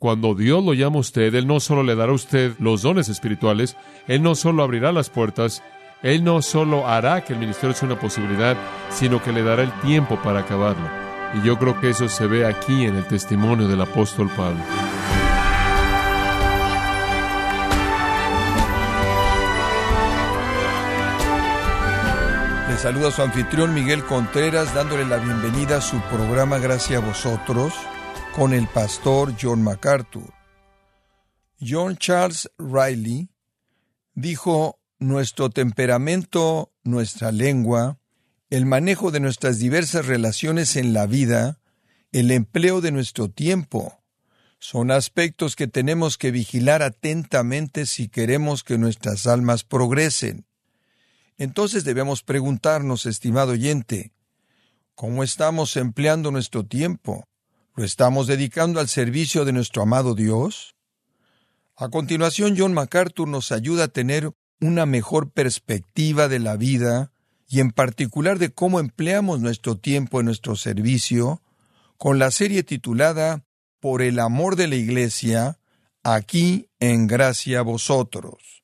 cuando Dios lo llama a usted, Él no solo le dará a usted los dones espirituales, Él no solo abrirá las puertas, Él no solo hará que el ministerio sea una posibilidad, sino que le dará el tiempo para acabarlo. Y yo creo que eso se ve aquí en el testimonio del apóstol Pablo. Le saluda su anfitrión Miguel Contreras dándole la bienvenida a su programa Gracias a vosotros con el pastor John MacArthur. John Charles Riley dijo, nuestro temperamento, nuestra lengua, el manejo de nuestras diversas relaciones en la vida, el empleo de nuestro tiempo, son aspectos que tenemos que vigilar atentamente si queremos que nuestras almas progresen. Entonces debemos preguntarnos, estimado oyente, ¿cómo estamos empleando nuestro tiempo? ¿Lo estamos dedicando al servicio de nuestro amado Dios? A continuación, John MacArthur nos ayuda a tener una mejor perspectiva de la vida y en particular de cómo empleamos nuestro tiempo en nuestro servicio, con la serie titulada Por el amor de la Iglesia, aquí en gracia a vosotros.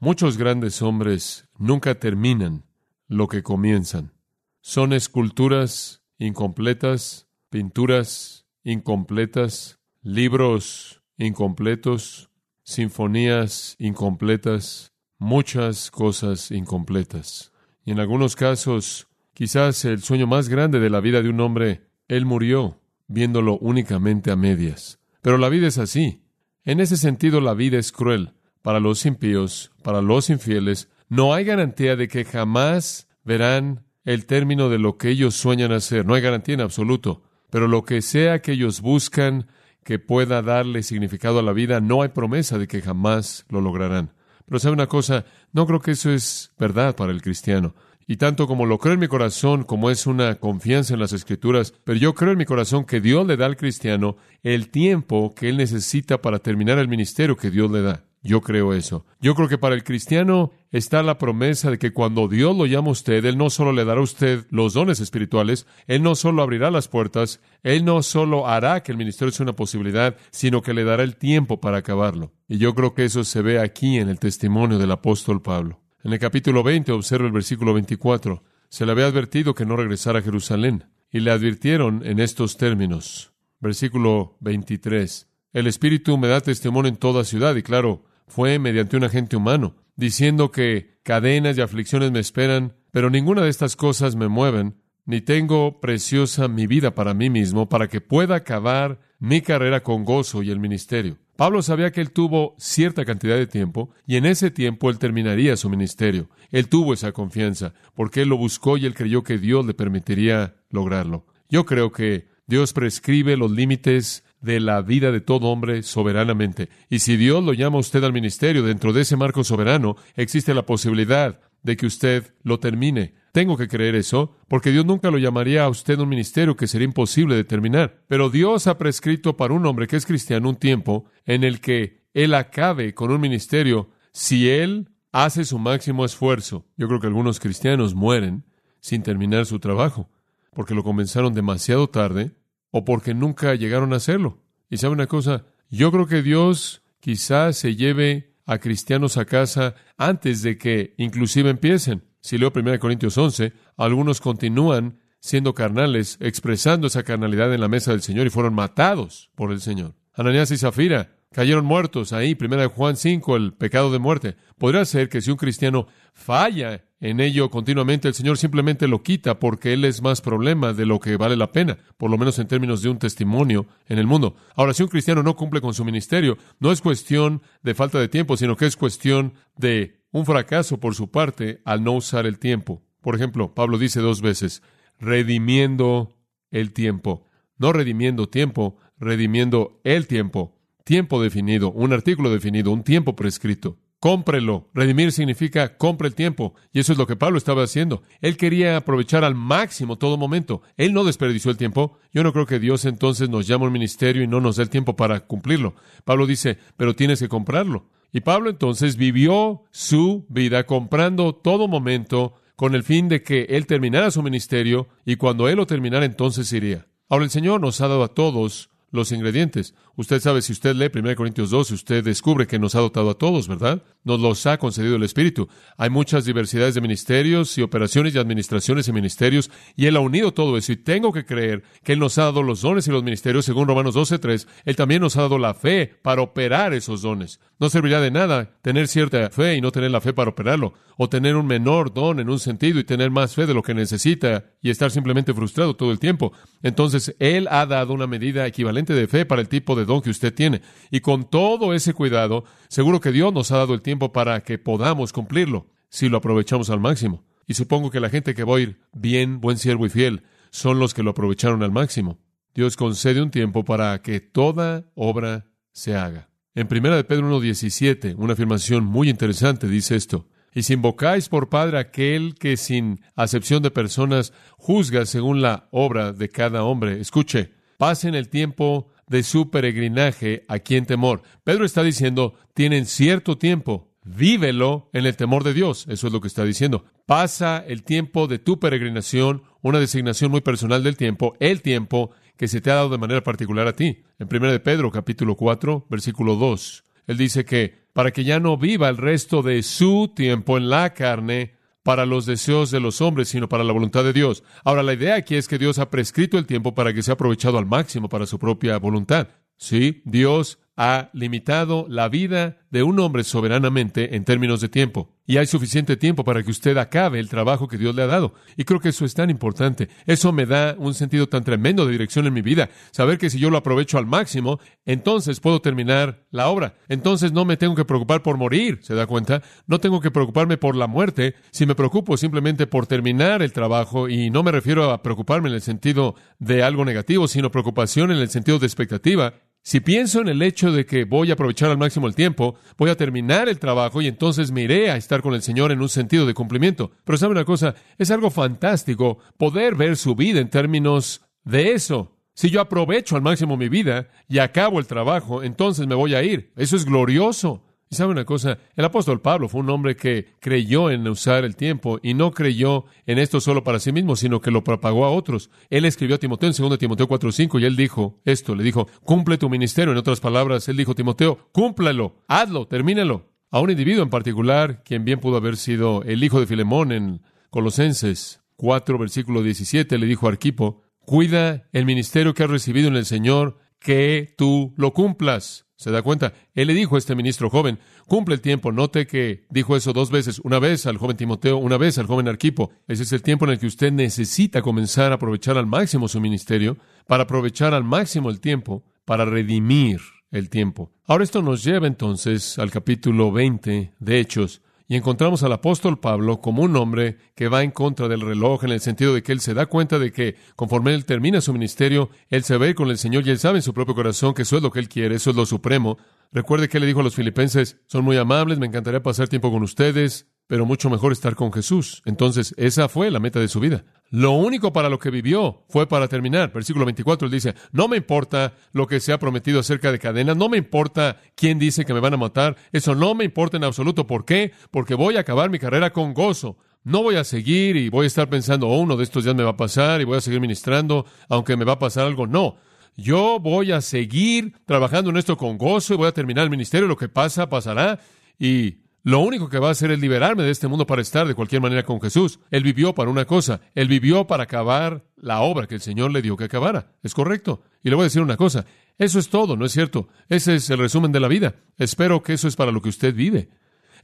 Muchos grandes hombres nunca terminan lo que comienzan. Son esculturas incompletas, pinturas incompletas, libros incompletos, sinfonías incompletas, muchas cosas incompletas. Y en algunos casos, quizás el sueño más grande de la vida de un hombre, él murió viéndolo únicamente a medias. Pero la vida es así. En ese sentido, la vida es cruel para los impíos, para los infieles, no hay garantía de que jamás verán el término de lo que ellos sueñan hacer. No hay garantía en absoluto. Pero lo que sea que ellos buscan que pueda darle significado a la vida, no hay promesa de que jamás lo lograrán. Pero sabe una cosa, no creo que eso es verdad para el cristiano. Y tanto como lo creo en mi corazón, como es una confianza en las escrituras, pero yo creo en mi corazón que Dios le da al cristiano el tiempo que él necesita para terminar el ministerio que Dios le da. Yo creo eso. Yo creo que para el cristiano está la promesa de que cuando Dios lo llama a usted, Él no solo le dará a usted los dones espirituales, Él no solo abrirá las puertas, Él no solo hará que el ministerio sea una posibilidad, sino que le dará el tiempo para acabarlo. Y yo creo que eso se ve aquí en el testimonio del apóstol Pablo. En el capítulo 20, observa el versículo 24, se le había advertido que no regresara a Jerusalén, y le advirtieron en estos términos. Versículo 23. El Espíritu me da testimonio en toda ciudad, y claro, fue mediante un agente humano, diciendo que cadenas y aflicciones me esperan, pero ninguna de estas cosas me mueven, ni tengo preciosa mi vida para mí mismo, para que pueda acabar mi carrera con gozo y el ministerio. Pablo sabía que él tuvo cierta cantidad de tiempo y en ese tiempo él terminaría su ministerio. Él tuvo esa confianza porque él lo buscó y él creyó que Dios le permitiría lograrlo. Yo creo que Dios prescribe los límites de la vida de todo hombre soberanamente. Y si Dios lo llama a usted al ministerio dentro de ese marco soberano, existe la posibilidad de que usted lo termine. Tengo que creer eso, porque Dios nunca lo llamaría a usted un ministerio que sería imposible de terminar. Pero Dios ha prescrito para un hombre que es cristiano un tiempo en el que él acabe con un ministerio si él hace su máximo esfuerzo. Yo creo que algunos cristianos mueren sin terminar su trabajo, porque lo comenzaron demasiado tarde o porque nunca llegaron a hacerlo. Y sabe una cosa, yo creo que Dios quizás se lleve a cristianos a casa antes de que inclusive empiecen. Si leo 1 Corintios 11, algunos continúan siendo carnales, expresando esa carnalidad en la mesa del Señor y fueron matados por el Señor. Ananías y Zafira cayeron muertos ahí, 1 Juan 5, el pecado de muerte. Podría ser que si un cristiano falla en ello continuamente, el Señor simplemente lo quita porque Él es más problema de lo que vale la pena, por lo menos en términos de un testimonio en el mundo. Ahora, si un cristiano no cumple con su ministerio, no es cuestión de falta de tiempo, sino que es cuestión de un fracaso por su parte al no usar el tiempo. Por ejemplo, Pablo dice dos veces, redimiendo el tiempo. No redimiendo tiempo, redimiendo el tiempo. Tiempo definido, un artículo definido, un tiempo prescrito. Cómprelo. Redimir significa compre el tiempo. Y eso es lo que Pablo estaba haciendo. Él quería aprovechar al máximo todo momento. Él no desperdició el tiempo. Yo no creo que Dios entonces nos llame al ministerio y no nos dé el tiempo para cumplirlo. Pablo dice, pero tienes que comprarlo. Y Pablo entonces vivió su vida comprando todo momento con el fin de que él terminara su ministerio y cuando él lo terminara entonces iría. Ahora el Señor nos ha dado a todos los ingredientes. Usted sabe, si usted lee 1 Corintios 2, usted descubre que nos ha dotado a todos, ¿verdad? Nos los ha concedido el Espíritu. Hay muchas diversidades de ministerios y operaciones y administraciones y ministerios, y Él ha unido todo eso. Y tengo que creer que Él nos ha dado los dones y los ministerios, según Romanos 12.3. Él también nos ha dado la fe para operar esos dones. No serviría de nada tener cierta fe y no tener la fe para operarlo, o tener un menor don en un sentido y tener más fe de lo que necesita y estar simplemente frustrado todo el tiempo. Entonces, Él ha dado una medida equivalente de fe para el tipo de don que usted tiene. Y con todo ese cuidado, seguro que Dios nos ha dado el tiempo para que podamos cumplirlo, si lo aprovechamos al máximo. Y supongo que la gente que va a ir bien, buen siervo y fiel, son los que lo aprovecharon al máximo. Dios concede un tiempo para que toda obra se haga. En 1 de Pedro 1.17, una afirmación muy interesante dice esto. Y si invocáis por Padre aquel que sin acepción de personas juzga según la obra de cada hombre, escuche, pasen el tiempo de su peregrinaje aquí en temor. Pedro está diciendo, tienen cierto tiempo, vívelo en el temor de Dios. Eso es lo que está diciendo. Pasa el tiempo de tu peregrinación, una designación muy personal del tiempo, el tiempo que se te ha dado de manera particular a ti. En 1 de Pedro, capítulo 4, versículo 2, él dice que para que ya no viva el resto de su tiempo en la carne para los deseos de los hombres, sino para la voluntad de Dios. Ahora, la idea aquí es que Dios ha prescrito el tiempo para que sea aprovechado al máximo para su propia voluntad. Sí, Dios ha limitado la vida de un hombre soberanamente en términos de tiempo. Y hay suficiente tiempo para que usted acabe el trabajo que Dios le ha dado. Y creo que eso es tan importante. Eso me da un sentido tan tremendo de dirección en mi vida. Saber que si yo lo aprovecho al máximo, entonces puedo terminar la obra. Entonces no me tengo que preocupar por morir, ¿se da cuenta? No tengo que preocuparme por la muerte. Si me preocupo simplemente por terminar el trabajo, y no me refiero a preocuparme en el sentido de algo negativo, sino preocupación en el sentido de expectativa, si pienso en el hecho de que voy a aprovechar al máximo el tiempo, voy a terminar el trabajo y entonces me iré a estar con el Señor en un sentido de cumplimiento. Pero sabe una cosa, es algo fantástico poder ver su vida en términos de eso. Si yo aprovecho al máximo mi vida y acabo el trabajo, entonces me voy a ir. Eso es glorioso. Y sabe una cosa, el apóstol Pablo fue un hombre que creyó en usar el tiempo y no creyó en esto solo para sí mismo, sino que lo propagó a otros. Él escribió a Timoteo en 2 Timoteo 4:5 y él dijo esto, le dijo, cumple tu ministerio. En otras palabras, él dijo, Timoteo, cúmplalo, hazlo, termínalo. A un individuo en particular, quien bien pudo haber sido el hijo de Filemón en Colosenses 4, versículo 17, le dijo a Arquipo, cuida el ministerio que has recibido en el Señor, que tú lo cumplas. ¿Se da cuenta? Él le dijo a este ministro joven, cumple el tiempo. Note que dijo eso dos veces, una vez al joven Timoteo, una vez al joven Arquipo. Ese es el tiempo en el que usted necesita comenzar a aprovechar al máximo su ministerio, para aprovechar al máximo el tiempo, para redimir el tiempo. Ahora esto nos lleva entonces al capítulo 20 de Hechos, y encontramos al apóstol Pablo como un hombre que va en contra del reloj en el sentido de que él se da cuenta de que conforme él termina su ministerio, él se ve con el Señor y él sabe en su propio corazón que eso es lo que él quiere, eso es lo supremo. Recuerde que él le dijo a los filipenses, son muy amables, me encantaría pasar tiempo con ustedes, pero mucho mejor estar con Jesús. Entonces, esa fue la meta de su vida. Lo único para lo que vivió fue para terminar. Versículo 24, él dice, no me importa lo que se ha prometido acerca de cadenas, no me importa quién dice que me van a matar, eso no me importa en absoluto. ¿Por qué? Porque voy a acabar mi carrera con gozo. No voy a seguir y voy a estar pensando, oh, uno de estos días me va a pasar y voy a seguir ministrando, aunque me va a pasar algo. No, yo voy a seguir trabajando en esto con gozo y voy a terminar el ministerio. Lo que pasa, pasará. Y lo único que va a hacer es liberarme de este mundo para estar de cualquier manera con Jesús. Él vivió para una cosa, él vivió para acabar la obra que el Señor le dio que acabara. Es correcto. Y le voy a decir una cosa, eso es todo, ¿no es cierto? Ese es el resumen de la vida. Espero que eso es para lo que usted vive.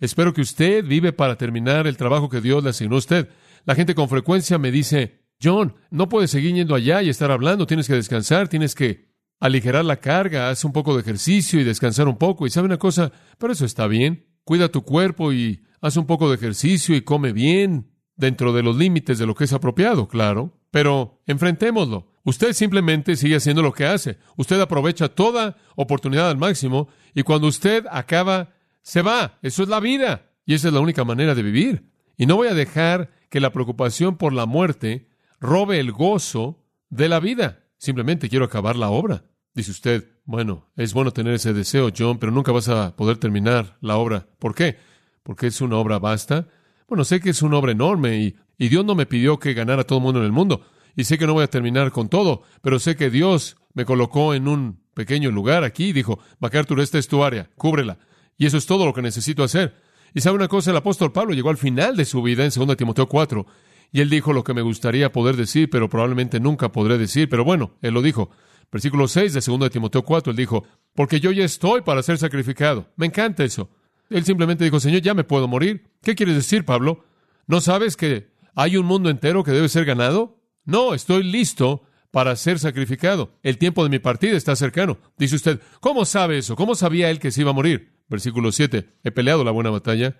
Espero que usted vive para terminar el trabajo que Dios le asignó a usted. La gente con frecuencia me dice, John, no puedes seguir yendo allá y estar hablando, tienes que descansar, tienes que aligerar la carga, haz un poco de ejercicio y descansar un poco. Y sabe una cosa, pero eso está bien cuida tu cuerpo y haz un poco de ejercicio y come bien dentro de los límites de lo que es apropiado, claro. Pero enfrentémoslo. Usted simplemente sigue haciendo lo que hace. Usted aprovecha toda oportunidad al máximo y cuando usted acaba, se va. Eso es la vida. Y esa es la única manera de vivir. Y no voy a dejar que la preocupación por la muerte robe el gozo de la vida. Simplemente quiero acabar la obra. Dice usted, bueno, es bueno tener ese deseo, John, pero nunca vas a poder terminar la obra. ¿Por qué? Porque es una obra vasta. Bueno, sé que es una obra enorme y, y Dios no me pidió que ganara todo el mundo en el mundo. Y sé que no voy a terminar con todo, pero sé que Dios me colocó en un pequeño lugar aquí y dijo, MacArthur, esta es tu área, cúbrela. Y eso es todo lo que necesito hacer. Y sabe una cosa, el apóstol Pablo llegó al final de su vida en 2 Timoteo 4, y él dijo lo que me gustaría poder decir, pero probablemente nunca podré decir, pero bueno, él lo dijo. Versículo 6 de 2 Timoteo 4, él dijo, porque yo ya estoy para ser sacrificado. Me encanta eso. Él simplemente dijo, Señor, ya me puedo morir. ¿Qué quieres decir, Pablo? ¿No sabes que hay un mundo entero que debe ser ganado? No, estoy listo para ser sacrificado. El tiempo de mi partida está cercano. Dice usted, ¿cómo sabe eso? ¿Cómo sabía él que se iba a morir? Versículo 7. He peleado la buena batalla.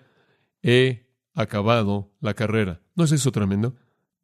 He acabado la carrera. ¿No es eso tremendo?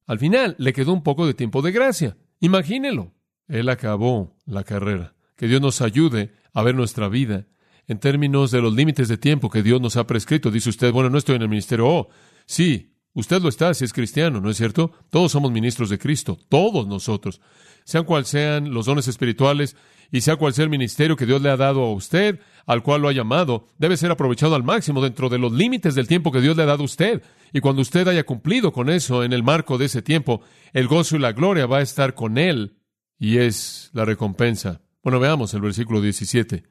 Al final le quedó un poco de tiempo de gracia. Imagínelo. Él acabó la carrera. Que Dios nos ayude a ver nuestra vida en términos de los límites de tiempo que Dios nos ha prescrito. Dice usted, bueno, no estoy en el ministerio. Oh, sí, usted lo está si es cristiano, ¿no es cierto? Todos somos ministros de Cristo, todos nosotros. Sean cual sean los dones espirituales y sea cual sea el ministerio que Dios le ha dado a usted, al cual lo ha llamado, debe ser aprovechado al máximo dentro de los límites del tiempo que Dios le ha dado a usted. Y cuando usted haya cumplido con eso en el marco de ese tiempo, el gozo y la gloria va a estar con él y es la recompensa. Bueno, veamos el versículo 17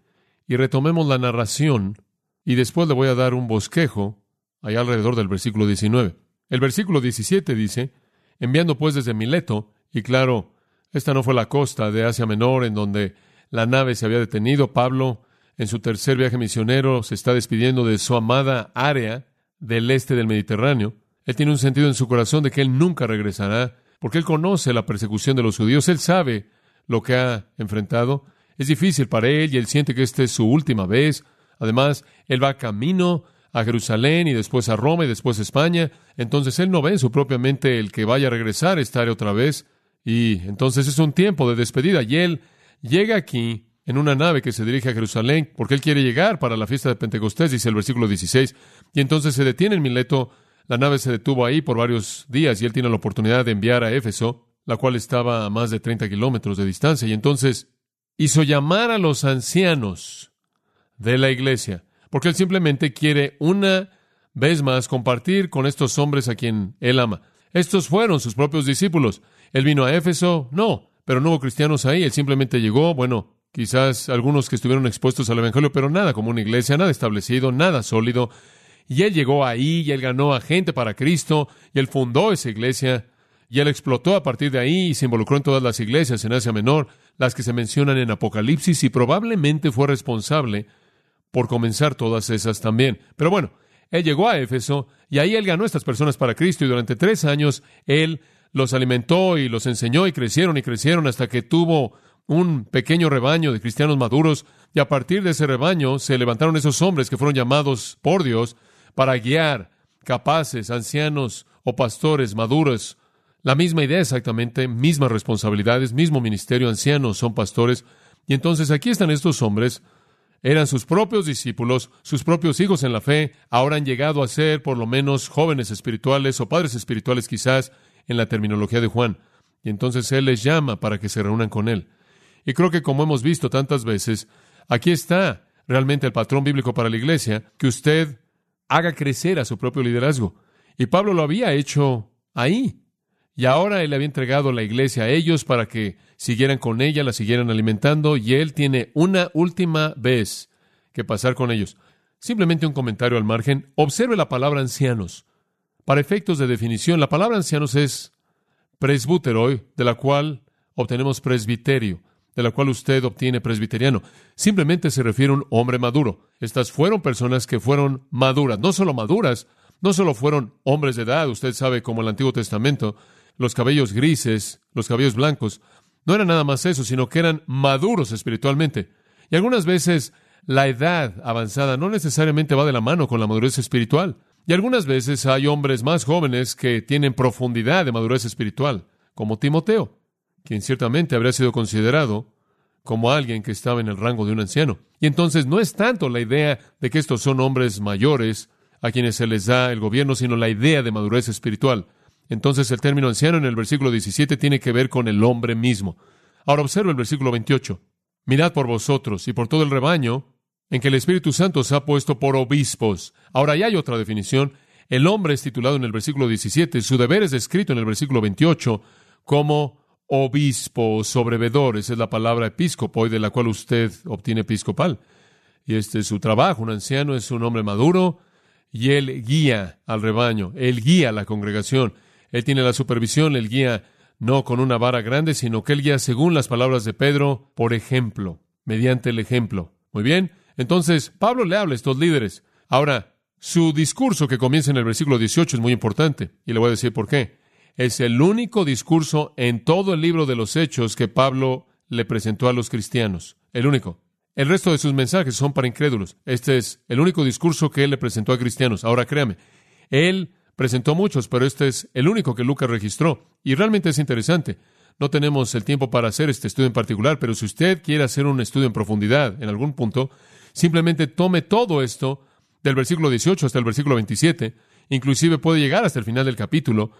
y retomemos la narración y después le voy a dar un bosquejo allá alrededor del versículo 19. El versículo 17 dice, enviando pues desde Mileto, y claro, esta no fue la costa de Asia Menor en donde la nave se había detenido. Pablo, en su tercer viaje misionero, se está despidiendo de su amada área del este del Mediterráneo. Él tiene un sentido en su corazón de que él nunca regresará, porque él conoce la persecución de los judíos, él sabe lo que ha enfrentado. Es difícil para él y él siente que esta es su última vez. Además, él va camino a Jerusalén y después a Roma y después a España. Entonces él no ve en su propia mente el que vaya a regresar a esta área otra vez. Y entonces es un tiempo de despedida. Y él llega aquí en una nave que se dirige a Jerusalén, porque él quiere llegar para la fiesta de Pentecostés, dice el versículo 16. Y entonces se detiene en Mileto, la nave se detuvo ahí por varios días y él tiene la oportunidad de enviar a Éfeso, la cual estaba a más de 30 kilómetros de distancia. Y entonces hizo llamar a los ancianos de la iglesia, porque él simplemente quiere una vez más compartir con estos hombres a quien él ama. Estos fueron sus propios discípulos. Él vino a Éfeso, no, pero no hubo cristianos ahí, él simplemente llegó, bueno, quizás algunos que estuvieron expuestos al Evangelio, pero nada como una iglesia, nada establecido, nada sólido. Y él llegó ahí y él ganó a gente para Cristo y él fundó esa iglesia y él explotó a partir de ahí y se involucró en todas las iglesias en Asia Menor, las que se mencionan en Apocalipsis y probablemente fue responsable por comenzar todas esas también. Pero bueno, él llegó a Éfeso y ahí él ganó a estas personas para Cristo y durante tres años él los alimentó y los enseñó y crecieron y crecieron hasta que tuvo un pequeño rebaño de cristianos maduros y a partir de ese rebaño se levantaron esos hombres que fueron llamados por Dios para guiar capaces, ancianos o pastores maduros. La misma idea exactamente, mismas responsabilidades, mismo ministerio, ancianos son pastores. Y entonces aquí están estos hombres, eran sus propios discípulos, sus propios hijos en la fe, ahora han llegado a ser por lo menos jóvenes espirituales o padres espirituales quizás, en la terminología de Juan. Y entonces Él les llama para que se reúnan con Él. Y creo que como hemos visto tantas veces, aquí está realmente el patrón bíblico para la iglesia, que usted haga crecer a su propio liderazgo. Y Pablo lo había hecho ahí. Y ahora él había entregado la iglesia a ellos para que siguieran con ella, la siguieran alimentando, y él tiene una última vez que pasar con ellos. Simplemente un comentario al margen. Observe la palabra ancianos. Para efectos de definición, la palabra ancianos es presbúteroi, de la cual obtenemos presbiterio, de la cual usted obtiene presbiteriano. Simplemente se refiere a un hombre maduro. Estas fueron personas que fueron maduras, no solo maduras, no solo fueron hombres de edad, usted sabe como el Antiguo Testamento, los cabellos grises, los cabellos blancos, no era nada más eso, sino que eran maduros espiritualmente. Y algunas veces la edad avanzada no necesariamente va de la mano con la madurez espiritual. Y algunas veces hay hombres más jóvenes que tienen profundidad de madurez espiritual, como Timoteo, quien ciertamente habría sido considerado como alguien que estaba en el rango de un anciano. Y entonces no es tanto la idea de que estos son hombres mayores a quienes se les da el gobierno, sino la idea de madurez espiritual. Entonces el término anciano en el versículo 17 tiene que ver con el hombre mismo. Ahora observa el versículo 28. Mirad por vosotros y por todo el rebaño en que el Espíritu Santo se ha puesto por obispos. Ahora ya hay otra definición. El hombre es titulado en el versículo 17, su deber es descrito en el versículo 28 como obispo, sobrevedor, esa es la palabra episcopo, y de la cual usted obtiene episcopal. Y este es su trabajo. Un anciano es un hombre maduro y él guía al rebaño, él guía a la congregación, él tiene la supervisión, él guía no con una vara grande, sino que él guía según las palabras de Pedro, por ejemplo, mediante el ejemplo. Muy bien, entonces Pablo le habla a estos líderes. Ahora, su discurso que comienza en el versículo 18 es muy importante, y le voy a decir por qué. Es el único discurso en todo el libro de los Hechos que Pablo le presentó a los cristianos. El único. El resto de sus mensajes son para incrédulos. Este es el único discurso que él le presentó a cristianos. Ahora créame, él presentó muchos, pero este es el único que Lucas registró. Y realmente es interesante. No tenemos el tiempo para hacer este estudio en particular, pero si usted quiere hacer un estudio en profundidad en algún punto, simplemente tome todo esto del versículo 18 hasta el versículo 27, inclusive puede llegar hasta el final del capítulo,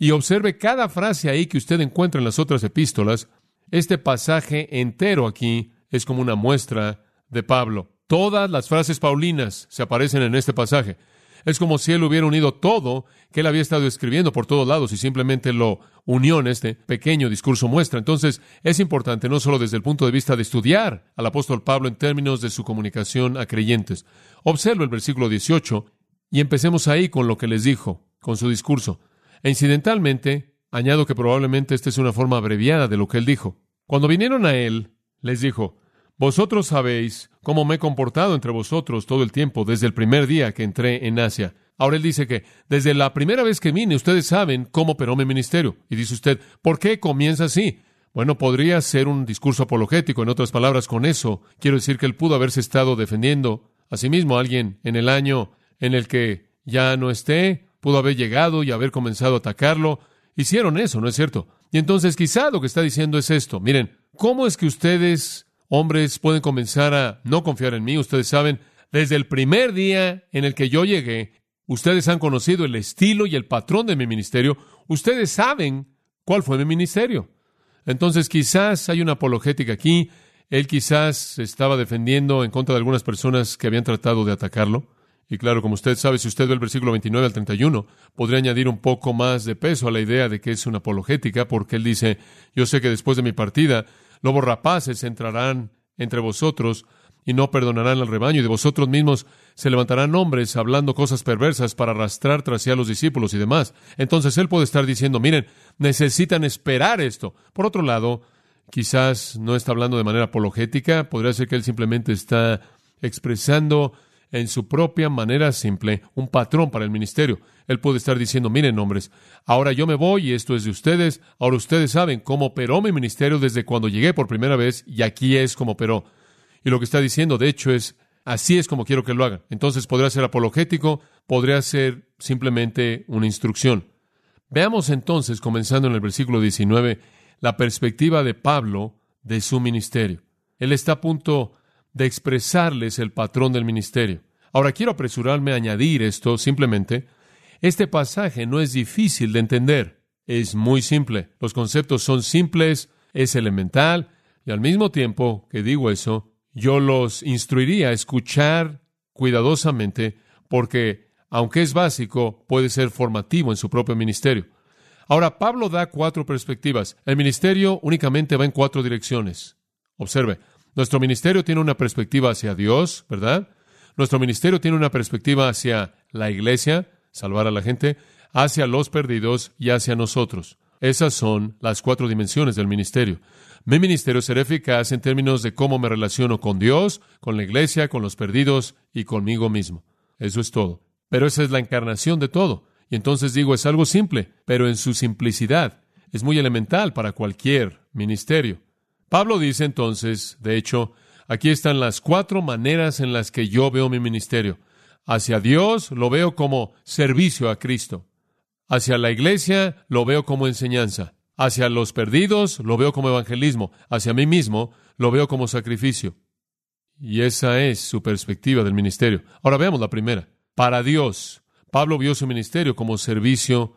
y observe cada frase ahí que usted encuentra en las otras epístolas. Este pasaje entero aquí es como una muestra de Pablo. Todas las frases paulinas se aparecen en este pasaje. Es como si él hubiera unido todo que él había estado escribiendo por todos lados y simplemente lo unió en este pequeño discurso muestra. Entonces, es importante no solo desde el punto de vista de estudiar al apóstol Pablo en términos de su comunicación a creyentes. Observa el versículo 18 y empecemos ahí con lo que les dijo, con su discurso. E incidentalmente, añado que probablemente esta es una forma abreviada de lo que él dijo. Cuando vinieron a él, les dijo, Vosotros sabéis cómo me he comportado entre vosotros todo el tiempo, desde el primer día que entré en Asia. Ahora él dice que desde la primera vez que vine, ustedes saben cómo operó mi ministerio. Y dice usted, ¿por qué comienza así? Bueno, podría ser un discurso apologético. En otras palabras, con eso quiero decir que él pudo haberse estado defendiendo a sí mismo, a alguien en el año en el que ya no esté, pudo haber llegado y haber comenzado a atacarlo. Hicieron eso, ¿no es cierto? Y entonces quizá lo que está diciendo es esto. Miren, ¿cómo es que ustedes, hombres, pueden comenzar a no confiar en mí? Ustedes saben, desde el primer día en el que yo llegué, ustedes han conocido el estilo y el patrón de mi ministerio. Ustedes saben cuál fue mi ministerio. Entonces quizás hay una apologética aquí. Él quizás estaba defendiendo en contra de algunas personas que habían tratado de atacarlo. Y claro, como usted sabe, si usted ve el versículo 29 al 31, podría añadir un poco más de peso a la idea de que es una apologética, porque él dice, yo sé que después de mi partida, lobos rapaces entrarán entre vosotros y no perdonarán al rebaño, y de vosotros mismos se levantarán hombres hablando cosas perversas para arrastrar tras sí a los discípulos y demás. Entonces él puede estar diciendo, miren, necesitan esperar esto. Por otro lado, quizás no está hablando de manera apologética, podría ser que él simplemente está expresando en su propia manera simple un patrón para el ministerio. Él puede estar diciendo, miren hombres, ahora yo me voy y esto es de ustedes, ahora ustedes saben cómo operó mi ministerio desde cuando llegué por primera vez y aquí es como operó. Y lo que está diciendo, de hecho, es, así es como quiero que lo hagan. Entonces podría ser apologético, podría ser simplemente una instrucción. Veamos entonces, comenzando en el versículo 19, la perspectiva de Pablo de su ministerio. Él está a punto de expresarles el patrón del ministerio. Ahora quiero apresurarme a añadir esto simplemente. Este pasaje no es difícil de entender, es muy simple. Los conceptos son simples, es elemental, y al mismo tiempo que digo eso, yo los instruiría a escuchar cuidadosamente porque, aunque es básico, puede ser formativo en su propio ministerio. Ahora, Pablo da cuatro perspectivas. El ministerio únicamente va en cuatro direcciones. Observe, nuestro ministerio tiene una perspectiva hacia Dios, ¿verdad? Nuestro ministerio tiene una perspectiva hacia la iglesia, salvar a la gente, hacia los perdidos y hacia nosotros. Esas son las cuatro dimensiones del ministerio. Mi ministerio será eficaz en términos de cómo me relaciono con Dios, con la iglesia, con los perdidos y conmigo mismo. Eso es todo. Pero esa es la encarnación de todo. Y entonces digo, es algo simple, pero en su simplicidad es muy elemental para cualquier ministerio. Pablo dice entonces, de hecho, aquí están las cuatro maneras en las que yo veo mi ministerio. Hacia Dios lo veo como servicio a Cristo. Hacia la iglesia lo veo como enseñanza. Hacia los perdidos lo veo como evangelismo. Hacia mí mismo lo veo como sacrificio. Y esa es su perspectiva del ministerio. Ahora veamos la primera. Para Dios, Pablo vio su ministerio como servicio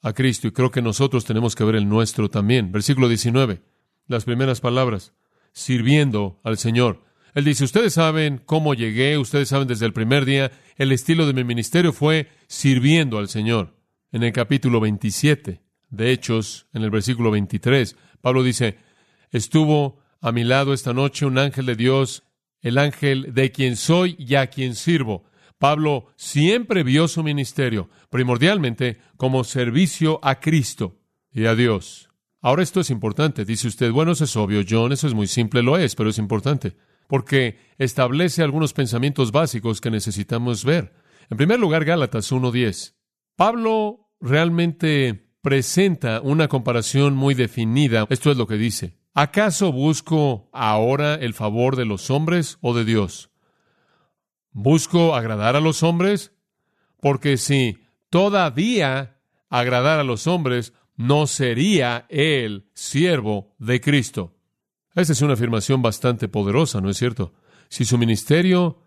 a Cristo y creo que nosotros tenemos que ver el nuestro también. Versículo 19 las primeras palabras, sirviendo al Señor. Él dice, ustedes saben cómo llegué, ustedes saben desde el primer día, el estilo de mi ministerio fue sirviendo al Señor. En el capítulo 27, de Hechos, en el versículo 23. Pablo dice, estuvo a mi lado esta noche un ángel de Dios, el ángel de quien soy y a quien sirvo. Pablo siempre vio su ministerio, primordialmente como servicio a Cristo y a Dios. Ahora esto es importante. Dice usted, bueno, eso es obvio, John, eso es muy simple, lo es, pero es importante, porque establece algunos pensamientos básicos que necesitamos ver. En primer lugar, Gálatas 1.10. Pablo realmente presenta una comparación muy definida. Esto es lo que dice. ¿Acaso busco ahora el favor de los hombres o de Dios? ¿Busco agradar a los hombres? Porque si todavía agradar a los hombres, no sería él siervo de Cristo. Esa es una afirmación bastante poderosa, ¿no es cierto? Si su ministerio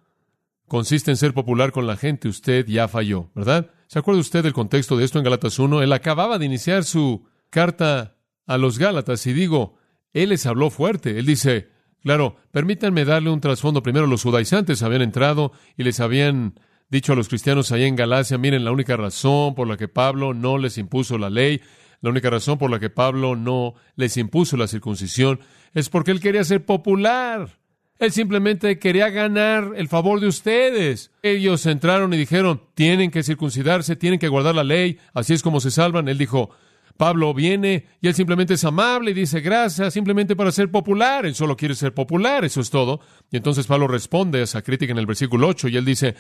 consiste en ser popular con la gente, usted ya falló, ¿verdad? ¿Se acuerda usted del contexto de esto en Gálatas 1? Él acababa de iniciar su carta a los Gálatas y digo, él les habló fuerte. Él dice, claro, permítanme darle un trasfondo. Primero, los judaizantes habían entrado y les habían dicho a los cristianos allá en Galacia, miren, la única razón por la que Pablo no les impuso la ley la única razón por la que Pablo no les impuso la circuncisión es porque él quería ser popular. Él simplemente quería ganar el favor de ustedes. Ellos entraron y dijeron, tienen que circuncidarse, tienen que guardar la ley, así es como se salvan. Él dijo, Pablo viene y él simplemente es amable y dice gracias, simplemente para ser popular. Él solo quiere ser popular, eso es todo. Y entonces Pablo responde a esa crítica en el versículo 8 y él dice,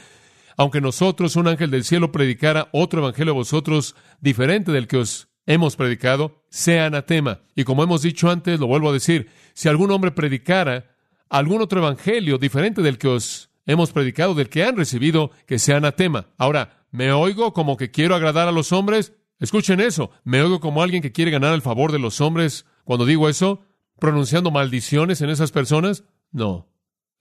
aunque nosotros, un ángel del cielo, predicara otro evangelio a vosotros diferente del que os hemos predicado, sea anatema. Y como hemos dicho antes, lo vuelvo a decir, si algún hombre predicara algún otro evangelio diferente del que os hemos predicado, del que han recibido, que sea anatema. Ahora, ¿me oigo como que quiero agradar a los hombres? Escuchen eso, ¿me oigo como alguien que quiere ganar el favor de los hombres cuando digo eso? ¿Pronunciando maldiciones en esas personas? No,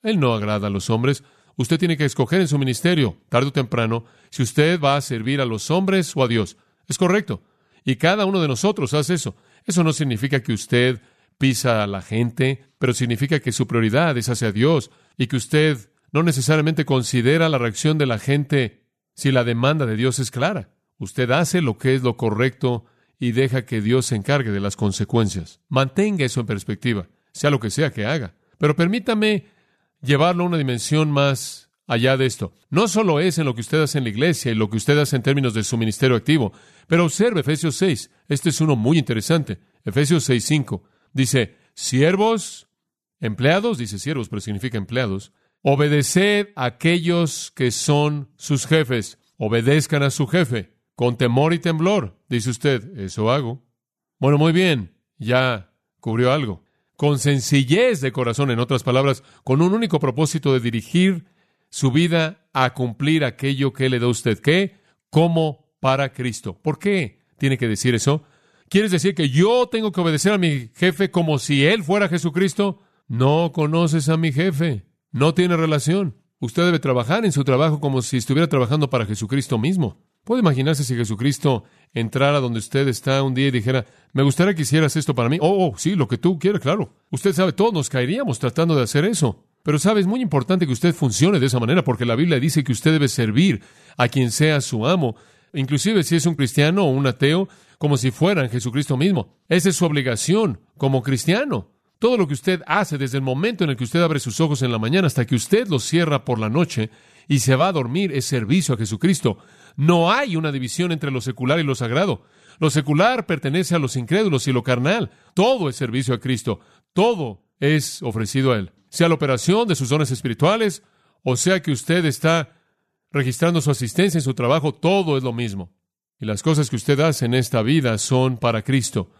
él no agrada a los hombres. Usted tiene que escoger en su ministerio, tarde o temprano, si usted va a servir a los hombres o a Dios. Es correcto. Y cada uno de nosotros hace eso. Eso no significa que usted pisa a la gente, pero significa que su prioridad es hacia Dios y que usted no necesariamente considera la reacción de la gente si la demanda de Dios es clara. Usted hace lo que es lo correcto y deja que Dios se encargue de las consecuencias. Mantenga eso en perspectiva, sea lo que sea que haga. Pero permítame llevarlo a una dimensión más allá de esto. No solo es en lo que usted hace en la iglesia y lo que usted hace en términos de su ministerio activo, pero observe Efesios 6. Este es uno muy interesante. Efesios 6.5 dice, siervos, empleados, dice siervos, pero significa empleados, obedeced a aquellos que son sus jefes, obedezcan a su jefe, con temor y temblor. Dice usted, eso hago. Bueno, muy bien, ya cubrió algo. Con sencillez de corazón, en otras palabras, con un único propósito de dirigir su vida a cumplir aquello que le da usted. ¿Qué? Como para Cristo. ¿Por qué tiene que decir eso? ¿Quieres decir que yo tengo que obedecer a mi jefe como si él fuera Jesucristo? No conoces a mi jefe. No tiene relación. Usted debe trabajar en su trabajo como si estuviera trabajando para Jesucristo mismo. ¿Puede imaginarse si Jesucristo entrara donde usted está un día y dijera, me gustaría que hicieras esto para mí? Oh, oh, sí, lo que tú quieras, claro. Usted sabe, todos nos caeríamos tratando de hacer eso. Pero sabe, es muy importante que usted funcione de esa manera porque la Biblia dice que usted debe servir a quien sea su amo, inclusive si es un cristiano o un ateo, como si fueran Jesucristo mismo. Esa es su obligación como cristiano. Todo lo que usted hace desde el momento en el que usted abre sus ojos en la mañana hasta que usted los cierra por la noche y se va a dormir es servicio a Jesucristo. No hay una división entre lo secular y lo sagrado. Lo secular pertenece a los incrédulos y lo carnal. Todo es servicio a Cristo. Todo es ofrecido a Él sea la operación de sus dones espirituales, o sea que usted está registrando su asistencia en su trabajo, todo es lo mismo. Y las cosas que usted hace en esta vida son para Cristo,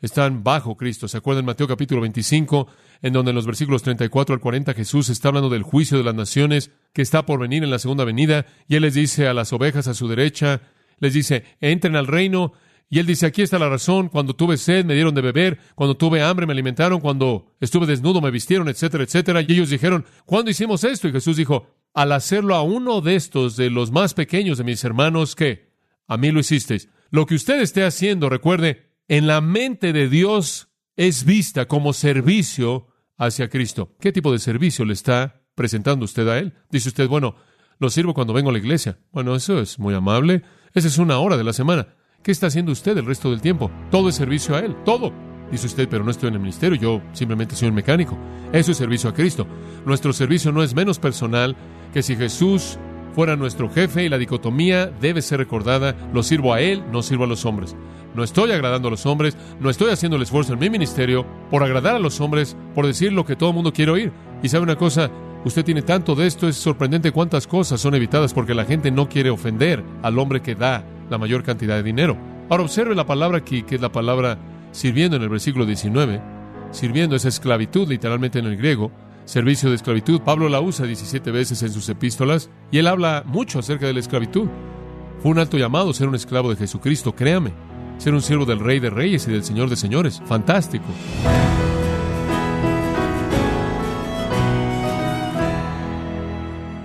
están bajo Cristo. ¿Se acuerdan en Mateo capítulo 25, en donde en los versículos 34 al 40 Jesús está hablando del juicio de las naciones que está por venir en la segunda venida, y Él les dice a las ovejas a su derecha, les dice, entren al reino, y él dice, aquí está la razón, cuando tuve sed me dieron de beber, cuando tuve hambre me alimentaron, cuando estuve desnudo me vistieron, etcétera, etcétera. Y ellos dijeron, ¿cuándo hicimos esto? Y Jesús dijo, al hacerlo a uno de estos, de los más pequeños de mis hermanos, que a mí lo hicisteis. Lo que usted esté haciendo, recuerde, en la mente de Dios es vista como servicio hacia Cristo. ¿Qué tipo de servicio le está presentando usted a Él? Dice usted, bueno, lo sirvo cuando vengo a la iglesia. Bueno, eso es muy amable. Esa es una hora de la semana. ¿Qué está haciendo usted el resto del tiempo? Todo es servicio a Él, todo. Dice usted, pero no estoy en el ministerio, yo simplemente soy un mecánico. Eso es servicio a Cristo. Nuestro servicio no es menos personal que si Jesús fuera nuestro jefe y la dicotomía debe ser recordada, lo sirvo a Él, no sirvo a los hombres. No estoy agradando a los hombres, no estoy haciendo el esfuerzo en mi ministerio por agradar a los hombres, por decir lo que todo el mundo quiere oír. Y sabe una cosa, usted tiene tanto de esto, es sorprendente cuántas cosas son evitadas porque la gente no quiere ofender al hombre que da la mayor cantidad de dinero. Ahora observe la palabra aquí, que es la palabra sirviendo en el versículo 19. Sirviendo es esclavitud, literalmente en el griego. Servicio de esclavitud. Pablo la usa 17 veces en sus epístolas y él habla mucho acerca de la esclavitud. Fue un alto llamado ser un esclavo de Jesucristo, créame. Ser un siervo del Rey de Reyes y del Señor de Señores. Fantástico.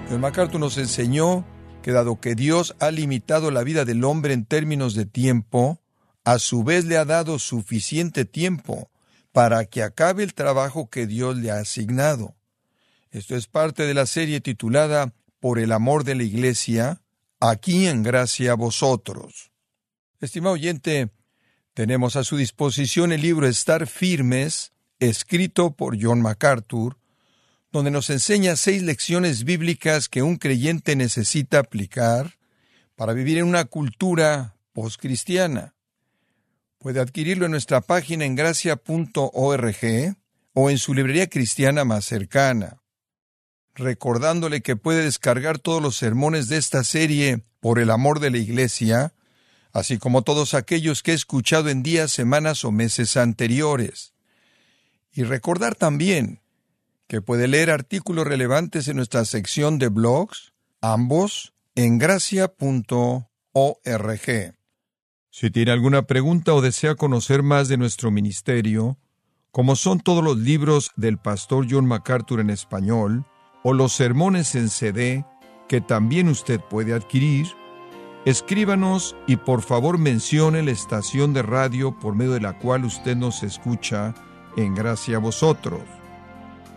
El MacArthur nos enseñó que dado que Dios ha limitado la vida del hombre en términos de tiempo, a su vez le ha dado suficiente tiempo para que acabe el trabajo que Dios le ha asignado. Esto es parte de la serie titulada Por el amor de la Iglesia, aquí en gracia a vosotros. Estimado oyente, tenemos a su disposición el libro Estar firmes, escrito por John MacArthur, donde nos enseña seis lecciones bíblicas que un creyente necesita aplicar para vivir en una cultura postcristiana. Puede adquirirlo en nuestra página en gracia.org o en su librería cristiana más cercana. Recordándole que puede descargar todos los sermones de esta serie por el amor de la Iglesia, así como todos aquellos que he escuchado en días, semanas o meses anteriores. Y recordar también que puede leer artículos relevantes en nuestra sección de blogs, ambos en gracia.org. Si tiene alguna pregunta o desea conocer más de nuestro ministerio, como son todos los libros del pastor John MacArthur en español, o los sermones en CD, que también usted puede adquirir, escríbanos y por favor mencione la estación de radio por medio de la cual usted nos escucha en gracia a vosotros.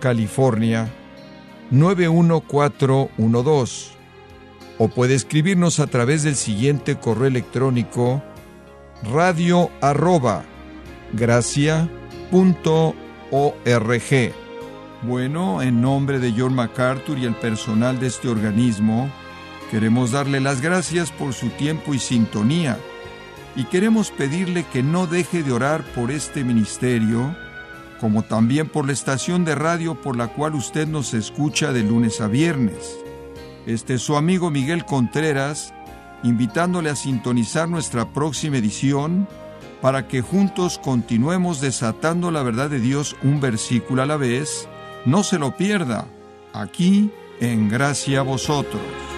California 91412 o puede escribirnos a través del siguiente correo electrónico radio arroba gracia Bueno, en nombre de John MacArthur y el personal de este organismo, queremos darle las gracias por su tiempo y sintonía. Y queremos pedirle que no deje de orar por este ministerio como también por la estación de radio por la cual usted nos escucha de lunes a viernes. Este es su amigo Miguel Contreras, invitándole a sintonizar nuestra próxima edición para que juntos continuemos desatando la verdad de Dios un versículo a la vez. No se lo pierda, aquí en Gracia a Vosotros.